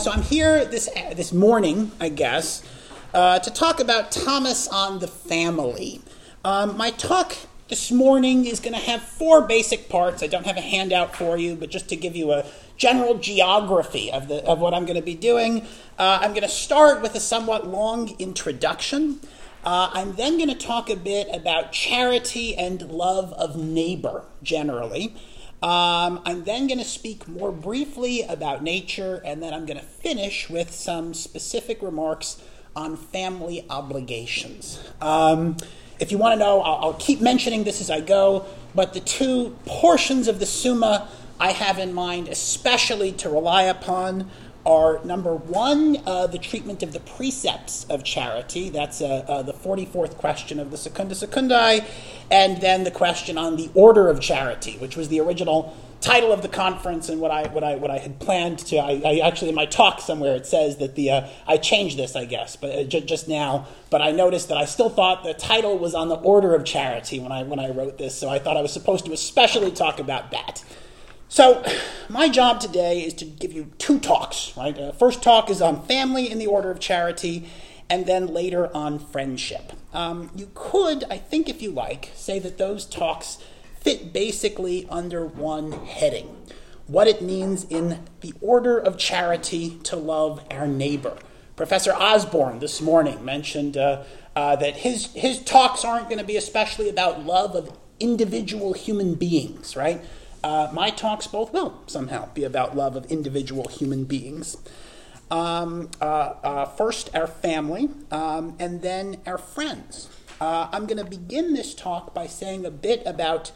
So I'm here this this morning, I guess, uh, to talk about Thomas on the family. Um, my talk this morning is going to have four basic parts. I don't have a handout for you, but just to give you a general geography of the of what I'm going to be doing, uh, I'm going to start with a somewhat long introduction. Uh, I'm then going to talk a bit about charity and love of neighbor generally. Um, I'm then going to speak more briefly about nature, and then I'm going to finish with some specific remarks on family obligations. Um, if you want to know, I'll, I'll, keep mentioning this as I go, but the two portions of the Summa I have in mind, especially to rely upon, are number one, uh, the treatment of the precepts of charity. That's uh, uh, the 44th question of the Secunda Secundae. And then the question on the order of charity, which was the original title of the conference and what I, what I, what I had planned to. I, I actually, in my talk somewhere, it says that the, uh, I changed this, I guess, but uh, j- just now. But I noticed that I still thought the title was on the order of charity when I, when I wrote this. So I thought I was supposed to especially talk about that. So, my job today is to give you two talks, right? Uh, first talk is on family in the order of charity, and then later on friendship. Um, you could, I think, if you like, say that those talks fit basically under one heading what it means in the order of charity to love our neighbor. Professor Osborne this morning mentioned uh, uh, that his, his talks aren't going to be especially about love of individual human beings, right? Uh, my talks both will somehow be about love of individual human beings. Um, uh, uh, first, our family, um, and then our friends. Uh, I'm going to begin this talk by saying a bit about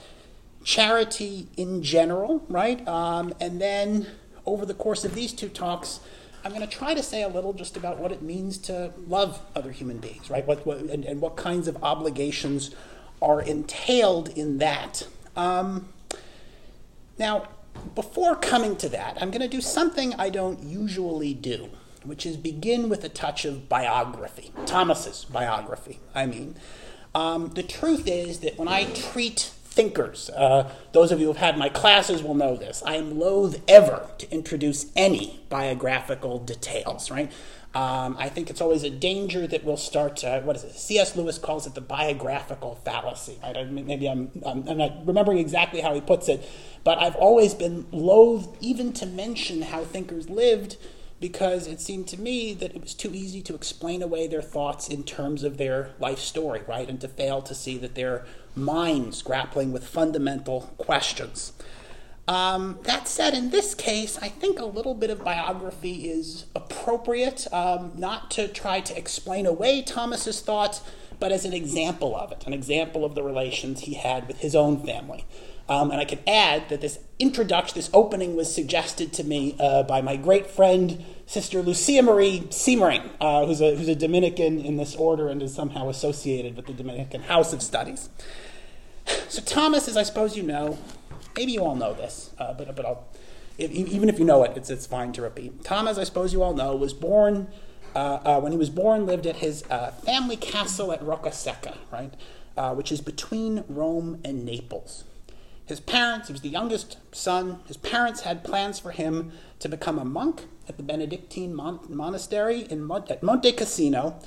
charity in general, right? Um, and then, over the course of these two talks, I'm going to try to say a little just about what it means to love other human beings, right? What, what and, and, what kinds of obligations are entailed in that. Um, now, before coming to that, I'm going to do something I don't usually do, which is begin with a touch of biography, Thomas's biography, I mean. Um, the truth is that when I treat thinkers, uh, those of you who have had my classes will know this, I am loath ever to introduce any biographical details, right? Um, I think it's always a danger that we'll start, uh, what is it? C.S. Lewis calls it the biographical fallacy. Maybe I'm, I'm, I'm, not remembering exactly how he puts it, but I've always been loath even to mention how thinkers lived because it seemed to me that it was too easy to explain away their thoughts in terms of their life story, right? And to fail to see that their minds grappling with fundamental questions. Um, that said, in this case, I think a little bit of biography is appropriate, um, not to try to explain away Thomas's thoughts, but as an example of it, an example of the relations he had with his own family. Um, and I can add that this introduction, this opening, was suggested to me uh, by my great friend, Sister Lucia Marie Siemering, uh, who's, a, who's a Dominican in this order and is somehow associated with the Dominican House of Studies. So, Thomas, as I suppose you know, maybe you all know this, uh, but, but I'll, if, even if you know it, it's, it's fine to repeat. Tom, as I suppose you all know, was born, uh, uh, when he was born, lived at his uh, family castle at Roccasecca, right, uh, which is between Rome and Naples. His parents, he was the youngest son, his parents had plans for him to become a monk at the Benedictine mon- monastery in Mon- at Monte Cassino,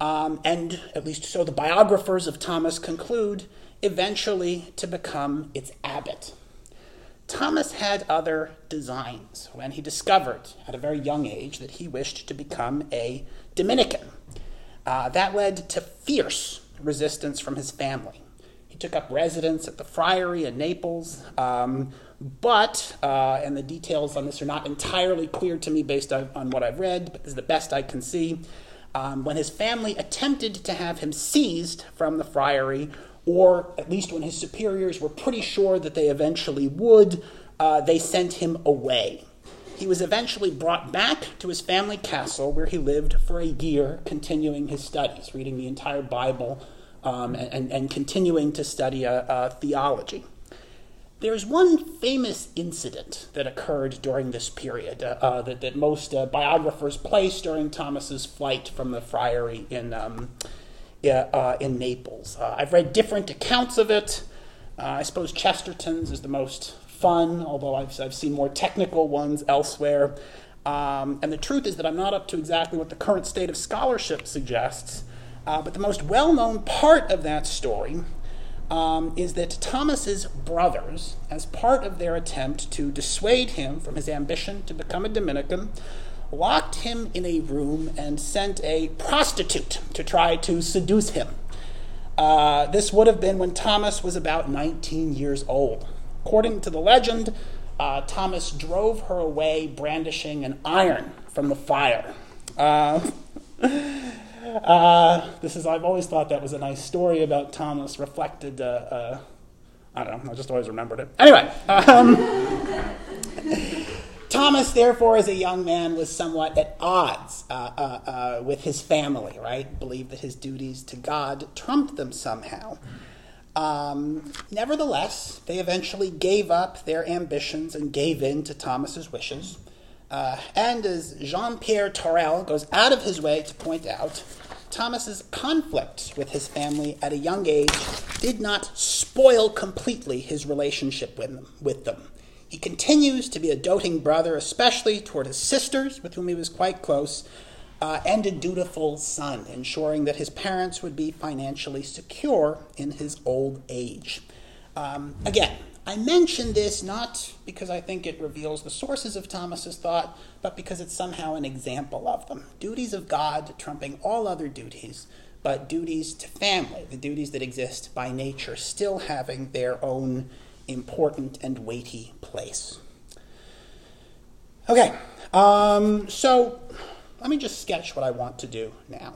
um, and at least so the biographers of Thomas conclude, eventually to become its abbot. Thomas had other designs when he discovered at a very young age that he wished to become a Dominican. Uh, that led to fierce resistance from his family. He took up residence at the friary in Naples, um, but, uh, and the details on this are not entirely clear to me based on, on what I've read, but this is the best I can see. Um, when his family attempted to have him seized from the friary, or at least when his superiors were pretty sure that they eventually would, uh, they sent him away. He was eventually brought back to his family castle where he lived for a year, continuing his studies, reading the entire Bible um, and, and, continuing to study uh, uh, theology. There's one famous incident that occurred during this period uh, uh that, that most uh, biographers place during Thomas's flight from the friary in, um, uh, in Naples. Uh, I've read different accounts of it. Uh, I suppose Chesterton's is the most fun, although I've, I've seen more technical ones elsewhere. Um, and the truth is that I'm not up to exactly what the current state of scholarship suggests, uh, but the most well known part of that story um, is that Thomas's brothers, as part of their attempt to dissuade him from his ambition to become a Dominican, locked him in a room and sent a prostitute to try to seduce him. Uh, this would have been when Thomas was about 19 years old. According to the legend, uh, Thomas drove her away brandishing an iron from the fire. Uh, uh, this is, I've always thought that was a nice story about Thomas, reflected, uh, uh, I don't know, I just always remembered it. Anyway, um, Thomas, therefore, as a young man, was somewhat at odds uh, uh, uh, with his family, right? Believed that his duties to God trumped them somehow. Um, nevertheless, they eventually gave up their ambitions and gave in to Thomas's wishes. Uh, and as Jean Pierre Torrell goes out of his way to point out, Thomas's conflict with his family at a young age did not spoil completely his relationship with them. With them. He continues to be a doting brother, especially toward his sisters, with whom he was quite close, uh, and a dutiful son, ensuring that his parents would be financially secure in his old age. Um, again, I mention this not because I think it reveals the sources of Thomas's thought, but because it's somehow an example of them. Duties of God trumping all other duties, but duties to family, the duties that exist by nature, still having their own important and weighty place. Okay, um, so let me just sketch what I want to do now.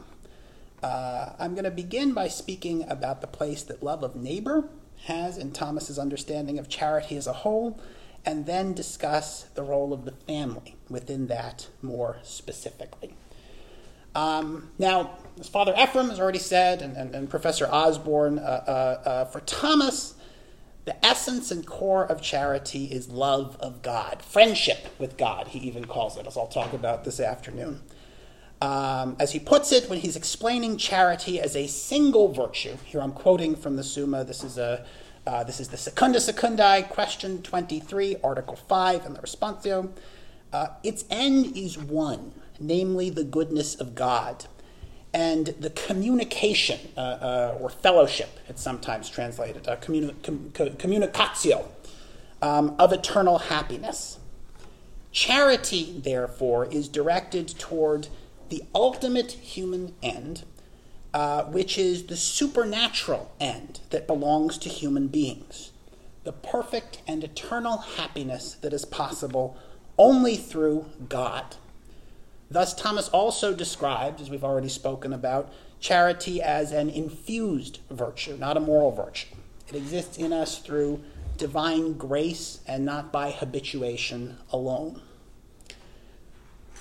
Uh, I'm going to begin by speaking about the place that love of neighbor has in Thomas's understanding of charity as a whole, and then discuss the role of the family within that more specifically. Um, now, as Father Ephraim has already said, and, and, and Professor Osborne, uh, uh, uh, for Thomas, the essence and core of charity is love of God, friendship with God, he even calls it, as I'll talk about this afternoon. Um, as he puts it, when he's explaining charity as a single virtue, here I'm quoting from the Summa, this is, a, uh, this is the Secunda Secundae, question 23, article 5, and the responsio. Uh, its end is one, namely the goodness of God and the communication uh, uh, or fellowship, it's sometimes translated, uh, communi- com- communicatio um, of eternal happiness. Charity, therefore, is directed toward the ultimate human end, uh, which is the supernatural end that belongs to human beings, the perfect and eternal happiness that is possible only through God. Thus, Thomas also describes, as we've already spoken about, charity as an infused virtue, not a moral virtue. It exists in us through divine grace and not by habituation alone.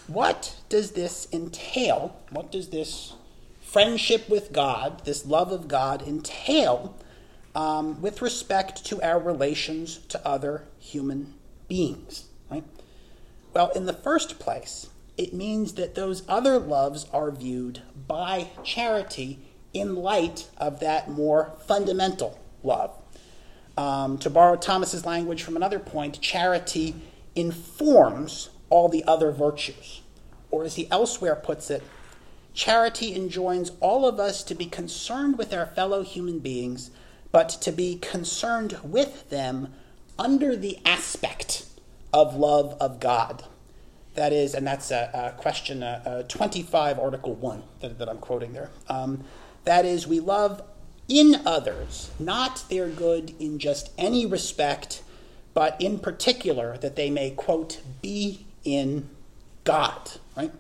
What does this entail? What does this friendship with God, this love of God, entail um, with respect to our relations to other human beings? Right? Well, in the first place, it means that those other loves are viewed by charity in light of that more fundamental love. Um, to borrow Thomas's language from another point, charity informs all the other virtues. Or as he elsewhere puts it, charity enjoins all of us to be concerned with our fellow human beings, but to be concerned with them under the aspect of love of God. That is, and that's a, a question uh, uh, 25, Article 1 that, that I'm quoting there. Um, that is, we love in others, not their good in just any respect, but in particular that they may, quote, be in God, right?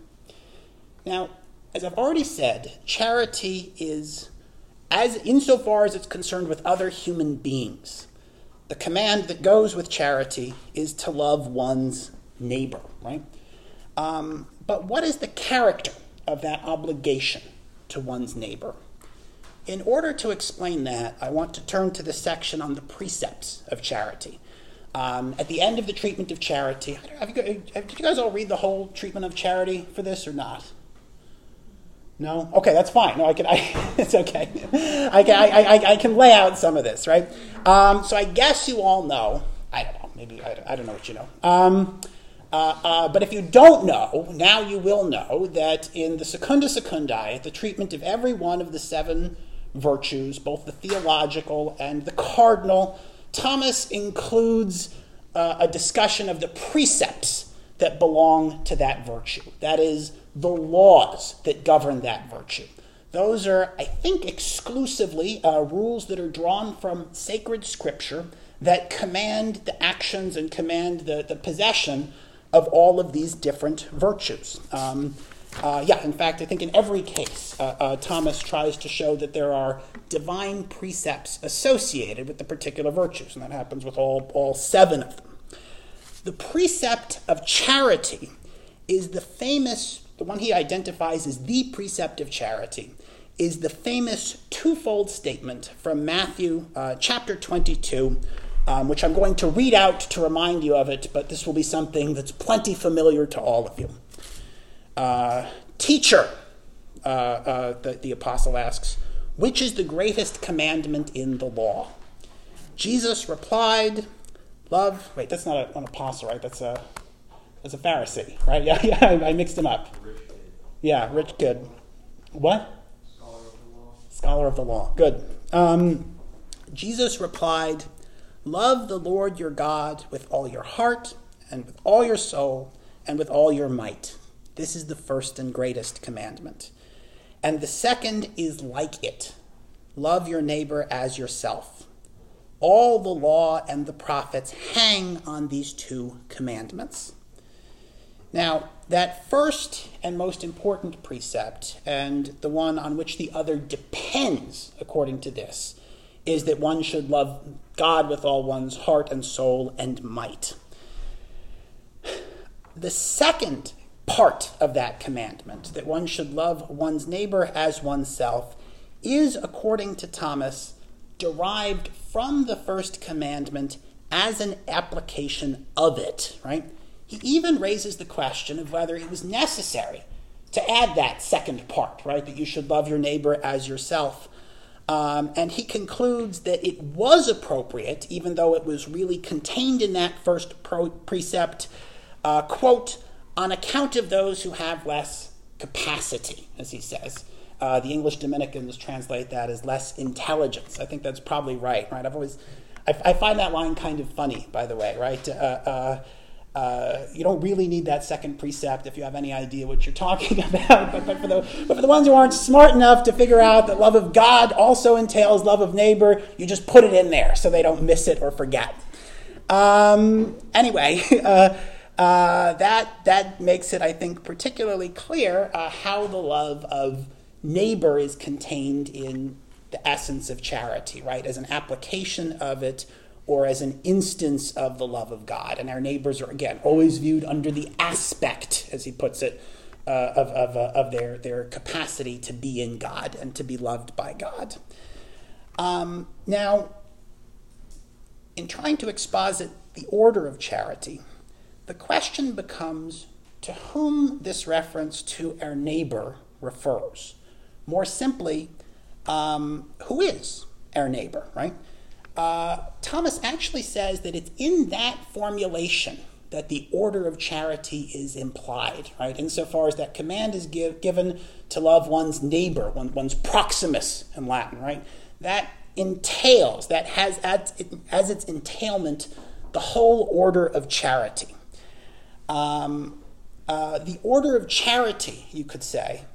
Now, as I've already said, charity is, as insofar as it's concerned with other human beings, the command that goes with charity is to love one's neighbor, right? Um, but what is the character of that obligation to one's neighbor? In order to explain that, I want to turn to the section on the precepts of charity. Um, at the end of the treatment of charity, you, did you guys all read the whole treatment of charity for this or not? No? Okay, that's fine. No, I can. I, it's okay. I can. I, I, I, can lay out some of this, right? Um, so I guess you all know. I don't know. Maybe I, I don't know what you know. Um, Uh, uh, but if you don't know, now you will know that in the Secunda Secundae, the treatment of every one of the seven virtues, both the theological and the cardinal, Thomas includes uh, a discussion of the precepts that belong to that virtue. That is, the laws that govern that virtue. Those are, I think, exclusively uh, rules that are drawn from sacred scripture that command the actions and command the, the possession of all of these different virtues. Um, uh, yeah, in fact, I think in every case, uh, uh, Thomas tries to show that there are divine precepts associated with the particular virtues, and that happens with all, all seven of them. The precept of charity is the famous, the one he identifies as the precept of charity, is the famous twofold statement from Matthew uh, chapter 22, um, which I'm going to read out to remind you of it, but this will be something that's plenty familiar to all of you. Uh, teacher, uh, uh, the, the apostle asks, which is the greatest commandment in the law? Jesus replied, Love. Wait, that's not a, an apostle, right? That's a that's a Pharisee, right? Yeah, yeah. I, I mixed him up. Yeah, rich kid. What? Scholar of the law. Scholar of the law. Good. Um, Jesus replied, Love the Lord your God with all your heart and with all your soul and with all your might. This is the first and greatest commandment. And the second is like it love your neighbor as yourself. All the law and the prophets hang on these two commandments. Now, that first and most important precept, and the one on which the other depends, according to this, is that one should love God with all one's heart and soul and might. The second part of that commandment, that one should love one's neighbor as oneself, is, according to Thomas, derived from the first commandment as an application of it, right? He even raises the question of whether it was necessary to add that second part, right? That you should love your neighbor as yourself. Um, and he concludes that it was appropriate, even though it was really contained in that first pro- precept, uh, quote, on account of those who have less capacity, as he says. Uh, the English Dominicans translate that as less intelligence. I think that's probably right, right? I've always, I, I find that line kind of funny, by the way, right? Uh, uh, you don't really need that second precept if you have any idea what you're talking about. but, but, for the, but for the ones who aren't smart enough to figure out that love of God also entails love of neighbor, you just put it in there so they don't miss it or forget. Um, anyway, uh, uh, that, that makes it, I think, particularly clear uh, how the love of neighbor is contained in the essence of charity, right? As an application of it or as an instance of the love of God. And our neighbors are, again, always viewed under the aspect, as he puts it, uh, of, of, uh, of their, their capacity to be in God and to be loved by God. Um, now, in trying to exposit the order of charity, the question becomes to whom this reference to our neighbor refers. More simply, um, who is our neighbor, right? Uh, Thomas actually says that it's in that formulation that the order of charity is implied, right? Insofar as that command is give, given to love one's neighbor, one, one's proximus in Latin, right? That entails, that has as, as its entailment the whole order of charity. Um, uh, the order of charity, you could say,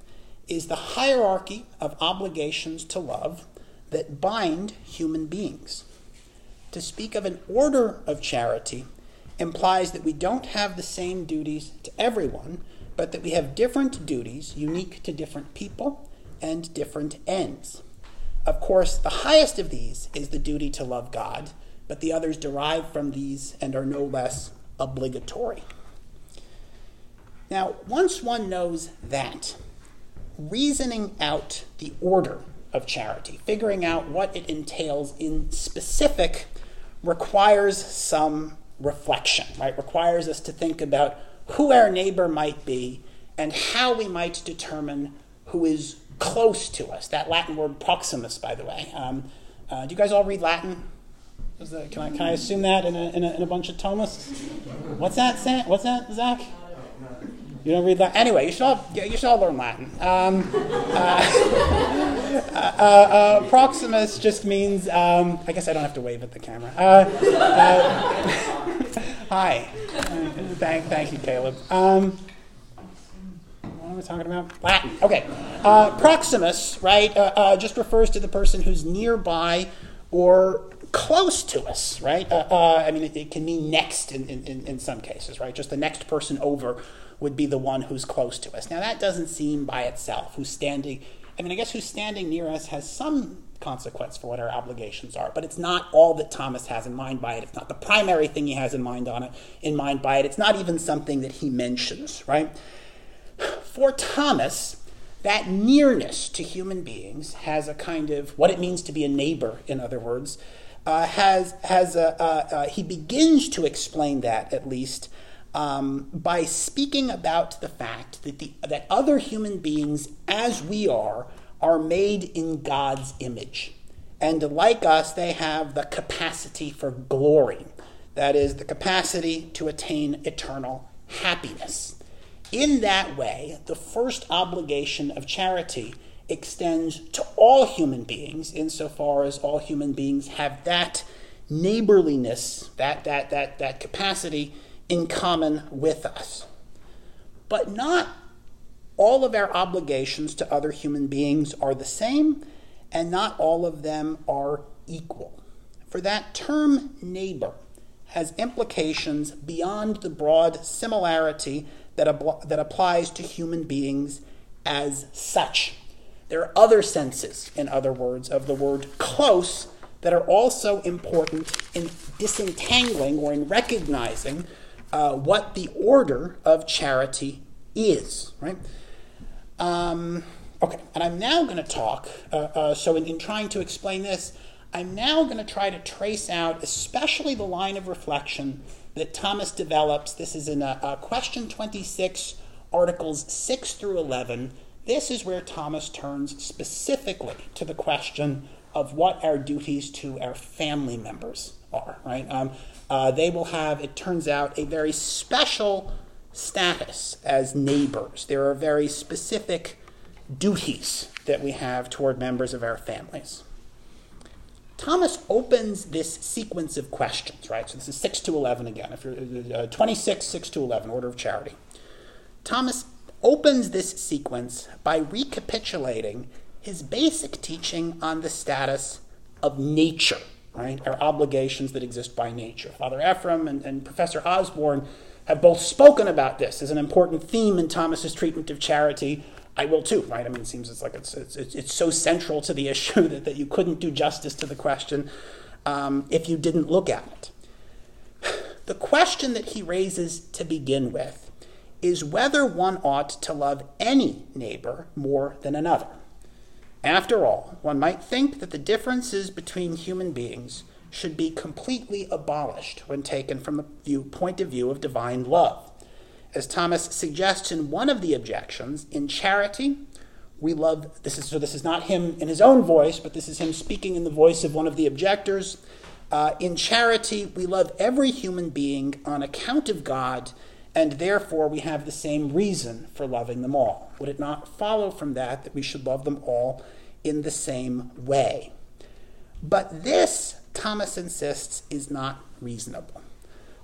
is the hierarchy of obligations to love that bind human beings to speak of an order of charity implies that we don't have the same duties to everyone, but that we have different duties unique to different people and different ends. Of course, the highest of these is the duty to love God, but the others derive from these and are no less obligatory. Now, once one knows that, reasoning out the order of charity, figuring out what it entails in specific requires some reflection, right? Requires us to think about who our neighbor might be and how we might determine who is close to us. That Latin word proximus, by the way. Um, uh, do you guys all read Latin? That, can I can I assume that in a, in a, in a bunch of Thomas? What's that? Sam? What's that, Zach? You don't read Latin? Anyway, you should all, you should all learn Latin. Um, uh, uh, uh, Proximus just means, um, I guess I don't have to wave at the camera. Uh, uh, hi. Thank, thank you, Caleb. Um, what am I talking about? Latin. Okay. Uh, Proximus, right, just refers to the person who's nearby or close to us, right? I mean, it, it, can mean next in, in, in some cases, right? Just the next person over would be the one who's close to us. Now, that doesn't seem by itself. Who's standing, I mean, I guess who's standing near us has some consequence for what our obligations are, but it's not all that Thomas has in mind by it. It's not the primary thing he has in mind on it, in mind by it. It's not even something that he mentions, right? For Thomas, that nearness to human beings has a kind of what it means to be a neighbor, in other words, uh, has has a, he begins to explain that at least um, by speaking about the fact that, the, that other human beings, as we are, are made in God's image. And like us, they have the capacity for glory. That is, the capacity to attain eternal happiness. In that way, the first obligation of charity extends to all human beings, insofar as all human beings have that neighborliness, that, that, that, that capacity in common with us. But not all of our obligations to other human beings are the same, and not all of them are equal. For that term neighbor has implications beyond the broad similarity that, ab- that applies to human beings as such. There are other senses, in other words, of the word close that are also important in disentangling or in recognizing uh, what the order of charity is, right? Um, okay, and I'm now going to talk. Uh, uh, so, in, in, trying to explain this, I'm now going to try to trace out, especially the line of reflection that Thomas develops. This is in uh, uh, question 26, articles 6 through 11. This is where Thomas turns specifically to the question of what our duties to our family members are, right? Um, uh, they will have, it turns out, a very special status as neighbors. There are very specific duties that we have toward members of our families. Thomas opens this sequence of questions, right? So this is 6 to 11 again. If you're uh, 26, 6 to 11, order of charity. Thomas opens this sequence by recapitulating his basic teaching on the status of nature right? Our obligations that exist by nature. Father Ephraim and, and Professor Osborne have both spoken about this as an important theme in Thomas's treatment of charity. I will too, right? I mean, it seems it's like it's, it's, it's so central to the issue that, that you couldn't do justice to the question um, if you didn't look at it. The question that he raises to begin with is whether one ought to love any neighbor more than another. After all, one might think that the differences between human beings should be completely abolished when taken from the view, point of view of divine love. As Thomas suggests in one of the objections, in charity, we love this is so this is not him in his own voice, but this is him speaking in the voice of one of the objectors. Uh, in charity, we love every human being on account of God, and therefore we have the same reason for loving them all. Would it not follow from that that we should love them all in the same way? But this, Thomas insists, is not reasonable.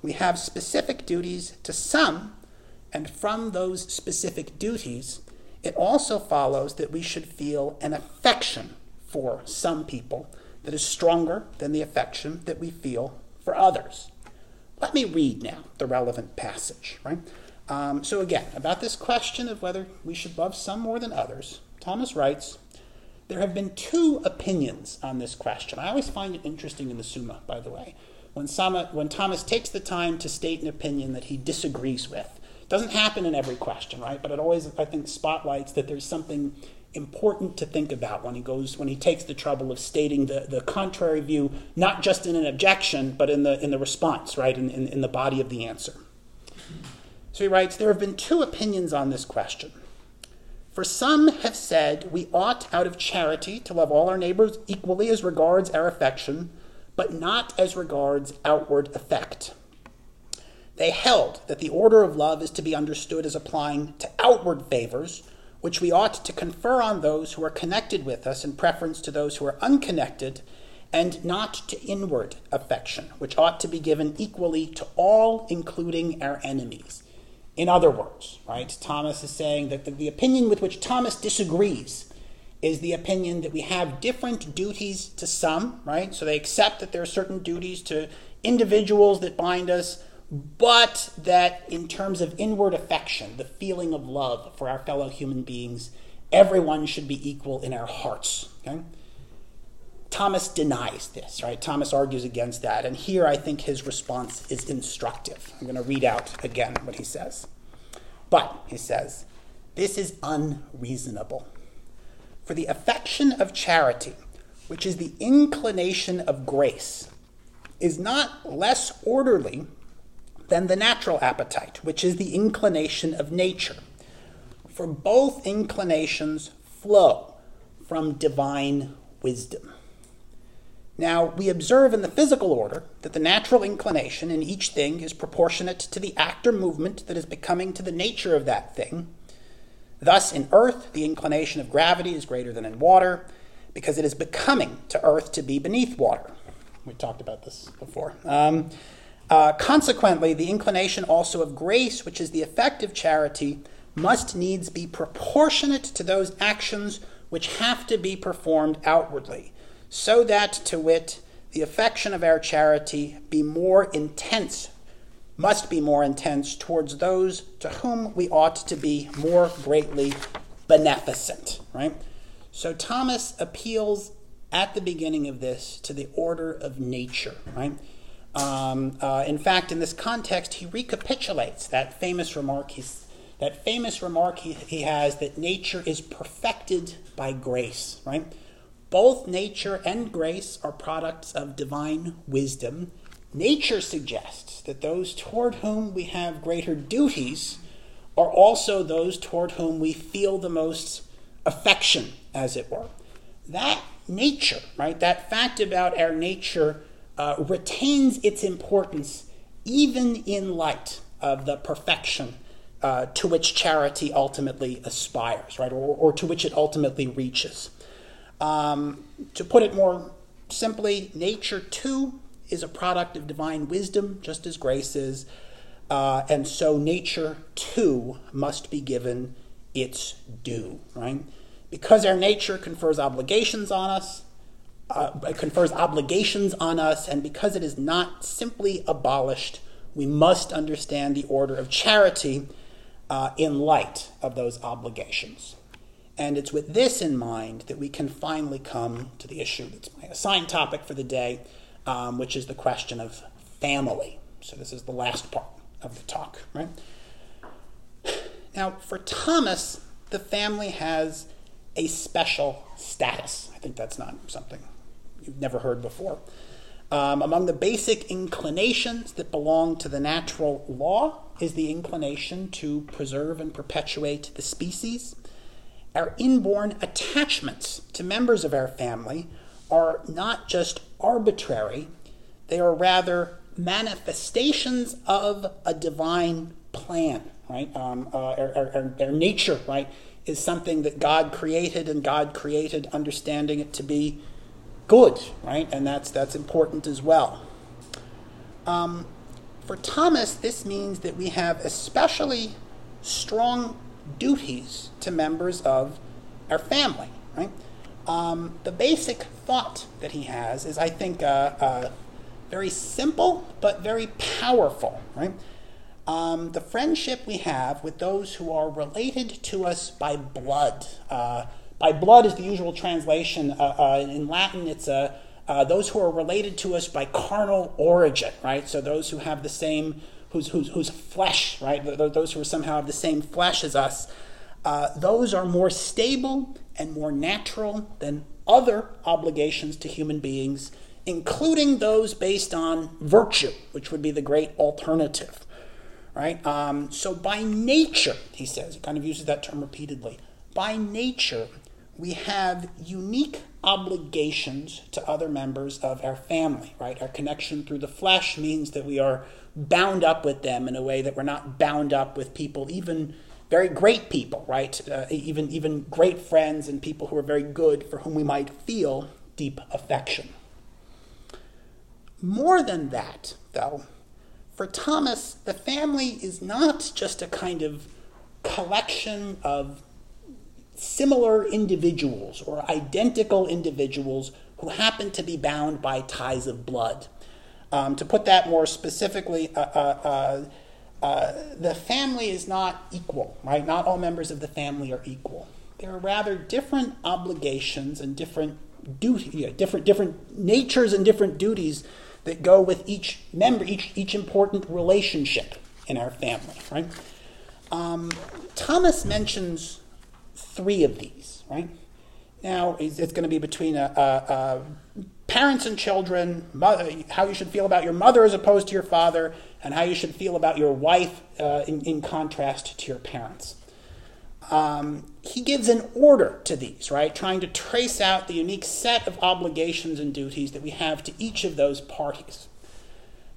We have specific duties to some, and from those specific duties, it also follows that we should feel an affection for some people that is stronger than the affection that we feel for others. Let me read now the relevant passage, right? Um, so, again, about this question of whether we should love some more than others, Thomas writes There have been two opinions on this question. I always find it interesting in the Summa, by the way, when, Sama, when Thomas takes the time to state an opinion that he disagrees with. It doesn't happen in every question, right? But it always, I think, spotlights that there's something important to think about when he goes when he takes the trouble of stating the, the contrary view, not just in an objection, but in the in the response, right, in, in, in the body of the answer. So he writes There have been two opinions on this question. For some have said we ought, out of charity, to love all our neighbors equally as regards our affection, but not as regards outward effect. They held that the order of love is to be understood as applying to outward favors, which we ought to confer on those who are connected with us in preference to those who are unconnected, and not to inward affection, which ought to be given equally to all, including our enemies. In other words, right, Thomas is saying that the, the opinion with which Thomas disagrees is the opinion that we have different duties to some, right? So they accept that there are certain duties to individuals that bind us, but that in terms of inward affection, the feeling of love for our fellow human beings, everyone should be equal in our hearts. Okay? Thomas denies this, right? Thomas argues against that. And here I think his response is instructive. I'm going to read out again what he says. But, he says, this is unreasonable. For the affection of charity, which is the inclination of grace, is not less orderly than the natural appetite, which is the inclination of nature. For both inclinations flow from divine wisdom. Now, we observe in the physical order that the natural inclination in each thing is proportionate to the act or movement that is becoming to the nature of that thing. Thus, in earth, the inclination of gravity is greater than in water, because it is becoming to earth to be beneath water. We talked about this before. Um, uh, consequently, the inclination also of grace, which is the effect of charity, must needs be proportionate to those actions which have to be performed outwardly so that, to wit, the affection of our charity be more intense, must be more intense towards those to whom we ought to be more greatly beneficent, right? So Thomas appeals at the beginning of this to the order of nature, right? Um, uh, in fact, in this context, he recapitulates that famous remark he's, that famous remark he, he has that nature is perfected by grace, right? Both nature and grace are products of divine wisdom. Nature suggests that those toward whom we have greater duties are also those toward whom we feel the most affection, as it were. That nature, right, that fact about our nature uh, retains its importance even in light of the perfection uh, to which charity ultimately aspires, right, or, or to which it ultimately reaches. Um, to put it more simply, nature too is a product of divine wisdom, just as grace is. Uh, and so nature too must be given its due, right? Because our nature confers obligations on us, uh, confers obligations on us, and because it is not simply abolished, we must understand the order of charity uh, in light of those obligations. And it's with this in mind that we can finally come to the issue that's my assigned topic for the day, um, which is the question of family. So, this is the last part of the talk, right? Now, for Thomas, the family has a special status. I think that's not something you've never heard before. Um, among the basic inclinations that belong to the natural law is the inclination to preserve and perpetuate the species. Our inborn attachments to members of our family are not just arbitrary, they are rather manifestations of a divine plan, right? Um, uh, our, our, our, nature, right, is something that God created, and God created understanding it to be good, right? And that's, that's important as well. Um, for Thomas, this means that we have especially strong duties to members of our family, right? Um, the basic thought that he has is, I think, uh, uh, very simple but very powerful, right? Um, the friendship we have with those who are related to us by blood. Uh, by blood is the usual translation. Uh, uh, in Latin, it's uh, those who are related to us by carnal origin, right? So those who have the same whose flesh, right, those who are somehow of the same flesh as us, uh, those are more stable and more natural than other obligations to human beings, including those based on virtue, which would be the great alternative. Right? Um, so, by nature, he says, he kind of uses that term repeatedly. By nature, we have unique obligations to other members of our family, right? Our connection through the flesh means that we are bound up with them in a way that we're not bound up with people, even very great people, right? Uh, even, even great friends and people who are very good for whom we might feel deep affection. More than that, though, for Thomas, the family is not just a kind of collection of similar individuals or identical individuals who happen to be bound by ties of blood. Um, to put that more specifically, uh, uh, uh, uh, the family is not equal, right? Not all members of the family are equal. There are rather different obligations and different duty, different different natures and different duties that go with each member, each each important relationship in our family, right? Um, Thomas mentions three of these, right? Now it's, going to be between a, a, a parents and children, mother, how you should feel about your mother as opposed to your father, and how you should feel about your wife uh, in, in, contrast to your parents. Um, he gives an order to these, right? Trying to trace out the unique set of obligations and duties that we have to each of those parties.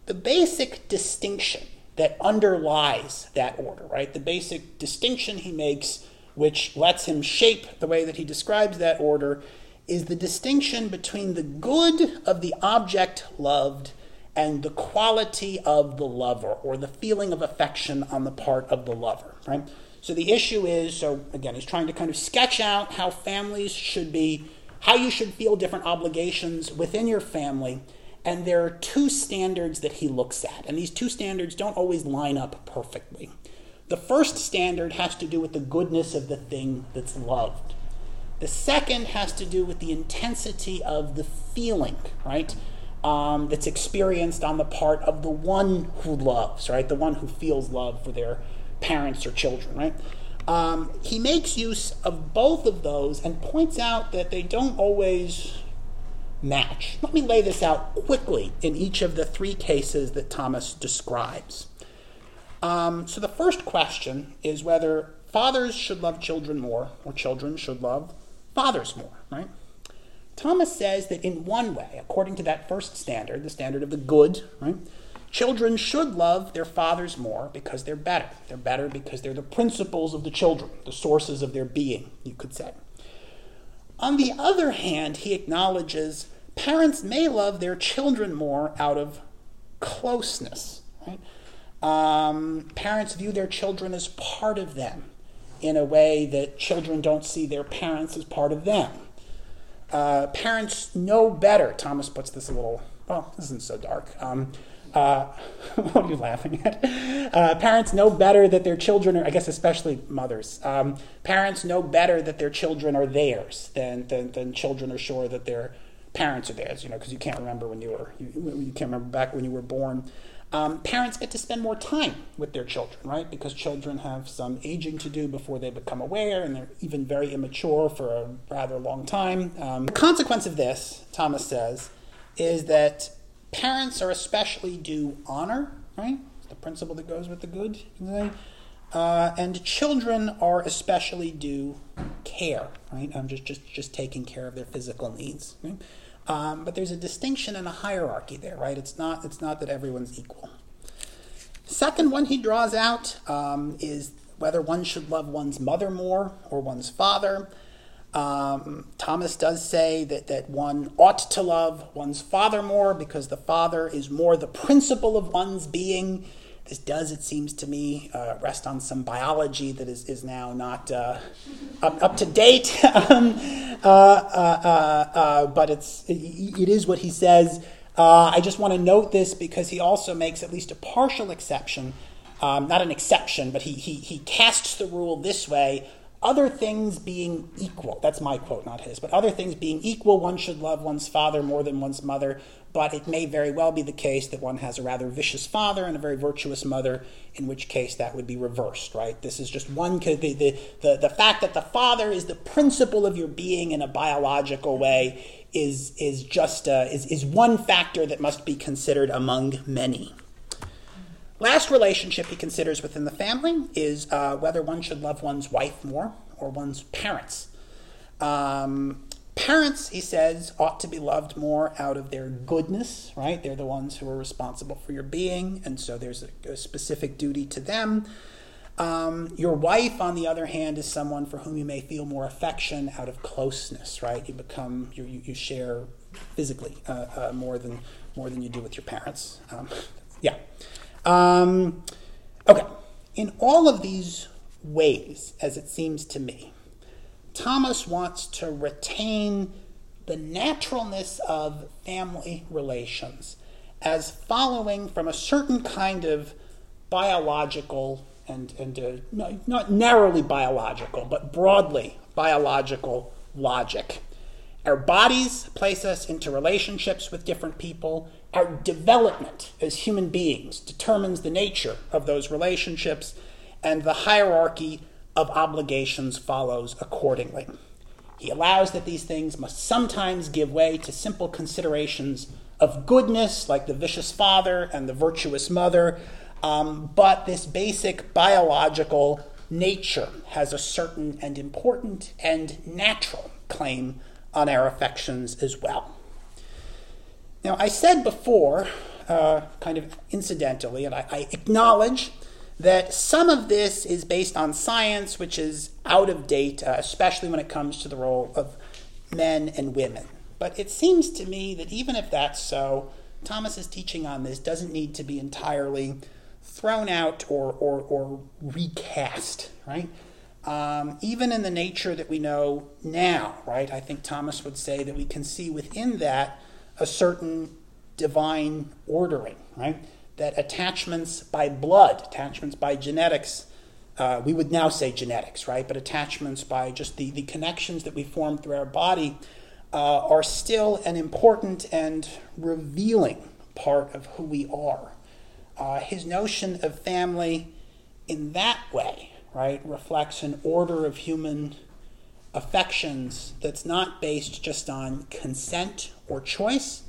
The basic distinction that underlies that order, right? The basic distinction he makes, which lets him shape the way that he describes that order, is the distinction between the good of the object loved and the quality of the lover or the feeling of affection on the part of the lover, right? So the issue is so again, he's trying to kind of sketch out how families should be, how you should feel different obligations within your family. And there are two standards that he looks at. And these two standards don't always line up perfectly. The first standard has to do with the goodness of the thing that's loved. The second has to do with the intensity of the feeling, right? Um, that's experienced on the part of the one who loves, right? The one who feels love for their parents or children, right? Um, he makes use of both of those and points out that they don't always match. Let me lay this out quickly in each of the three cases that Thomas describes. Um, so the first question is whether fathers should love children more or children should love fathers more, right? Thomas says that in one way, according to that first standard, the standard of the good, right? Children should love their fathers more because they're better. They're better because they're the principles of the children, the sources of their being, you could say. On the other hand, he acknowledges parents may love their children more out of closeness. Right? Um, parents view their children as part of them in a way that children don't see their parents as part of them. Uh, parents know better. Thomas puts this a little, well, this isn't so dark. Um, uh, what are you laughing at? Uh, parents know better that their children are, I guess, especially mothers. Um, parents know better that their children are theirs than, than, than children are sure that their parents are theirs, you know, because you can't remember when you were, you, you can't remember back when you were born. Um, parents get to spend more time with their children, right? Because children have some aging to do before they become aware, and they're even very immature for a rather long time. Um, the consequence of this, Thomas says, is that parents are especially due honor, right? It's the principle that goes with the good, uh, and children are especially due care, right? I'm just, just, just taking care of their physical needs. Right? Um, but there's a distinction and a hierarchy there, right? It's not, it's not that everyone's equal. Second one he draws out um, is whether one should love one's mother more or one's father. Um, Thomas does say that, that one ought to love one's father more because the father is more the principle of one's being this does, it seems to me, uh, rest on some biology that is, is now not uh, up, up to date. um, uh, uh, uh, uh, but it's, it is what he says. I just want to note this because he also makes at least a partial exception. Um, not an exception, but he, he, he casts the rule this way other things being equal, that's my quote, not his, but other things being equal, one should love one's father more than one's mother, but it may very well be the case that one has a rather vicious father and a very virtuous mother, in which case that would be reversed, right? This is just one, the, the, the, the fact that the father is the principle of your being in a biological way is, is just uh, is, is one factor that must be considered among many. Last relationship he considers within the family is uh, whether one should love one's wife more or one's parents. Um, Parents, he says, ought to be loved more out of their goodness, right? They're the ones who are responsible for your being, and so there's a, a specific duty to them. Um, your wife, on the other hand, is someone for whom you may feel more affection out of closeness, right? You become, you, you, you share physically uh, uh, more than more than you do with your parents. Um, yeah. Um, okay. In all of these ways, as it seems to me, Thomas wants to retain the naturalness of family relations as following from a certain kind of biological and, and uh, not, not narrowly biological, but broadly biological logic. Our bodies place us into relationships with different people. Our development as human beings determines the nature of those relationships, and the hierarchy of obligations follows accordingly. He allows that these things must sometimes give way to simple considerations of goodness, like the vicious father and the virtuous mother, um, but this basic biological nature has a certain and important and natural claim on our affections as well. Now, I said before, uh, kind of incidentally, and I, I acknowledge that some of this is based on science, which is out of date, uh, especially when it comes to the role of men and women. But it seems to me that even if that's so, Thomas's teaching on this doesn't need to be entirely thrown out or, or, or recast, right? Um, even in the nature that we know now, right? I think Thomas would say that we can see within that a certain divine ordering, right? That attachments by blood, attachments by genetics, uh, we would now say genetics, right? But attachments by just the, the connections that we form through our body uh, are still an important and revealing part of who we are uh, his notion of family in that way, right, reflects an order of human affections that's not based just on consent or choice,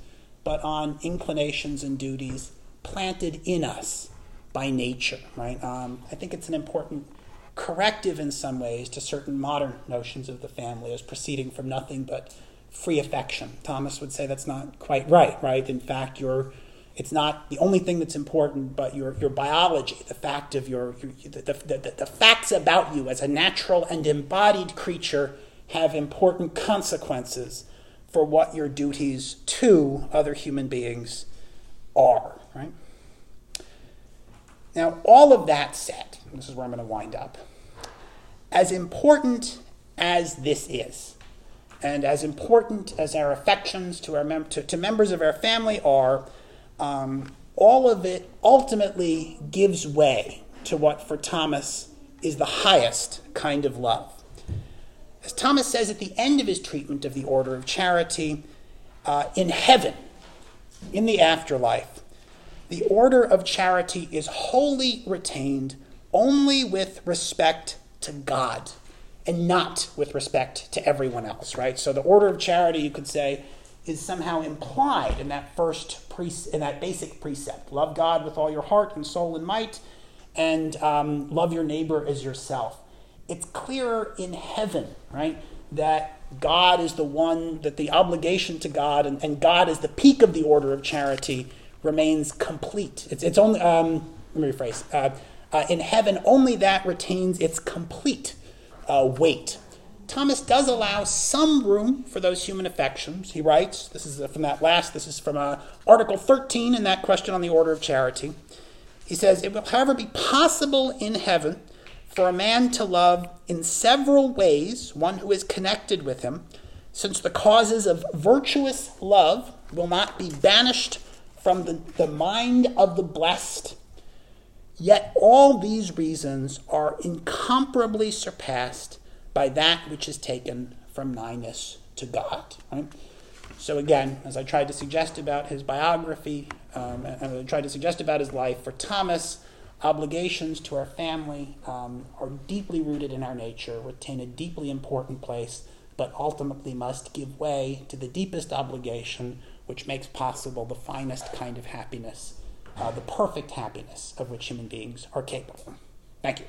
but on inclinations and duties planted in us by nature, right? Um, I think it's an important corrective in some ways to certain modern notions of the family as proceeding from nothing but free affection. Thomas would say that's not quite right, right? In fact, you're it's not the only thing that's important, but your, your biology, the fact of your, your the, the, the, the facts about you as a natural and embodied creature have important consequences for what your duties to other human beings are, right? Now, all of that said, this is where I'm going to wind up. As important as this is, and as important as our affections to, our mem- to, to members of our family are, um, all of it ultimately gives way to what for Thomas is the highest kind of love. As Thomas says at the end of his treatment of the order of charity, uh, in heaven, in the afterlife, the order of charity is wholly retained only with respect to God and not with respect to everyone else, right? So the order of charity, you could say, is somehow implied in that first pre- in that basic precept: love God with all your heart and soul and might, and um, love your neighbor as yourself. It's clearer in heaven, right, that God is the one that the obligation to God and, and God is the peak of the order of charity remains complete. It's, it's only um, let me rephrase. Uh, uh, in heaven, only that retains its complete uh, weight. Thomas does allow some room for those human affections. He writes, this is from that last, this is from uh, Article 13 in that question on the order of charity. He says, It will, however, be possible in heaven for a man to love in several ways one who is connected with him, since the causes of virtuous love will not be banished from the, the mind of the blessed. Yet all these reasons are incomparably surpassed by that which is taken from nighness to God. Right? So again, as I tried to suggest about his biography, um, and I tried to suggest about his life, for Thomas, obligations to our family um, are deeply rooted in our nature, retain a deeply important place, but ultimately must give way to the deepest obligation, which makes possible the finest kind of happiness, uh, the perfect happiness of which human beings are capable. Thank you.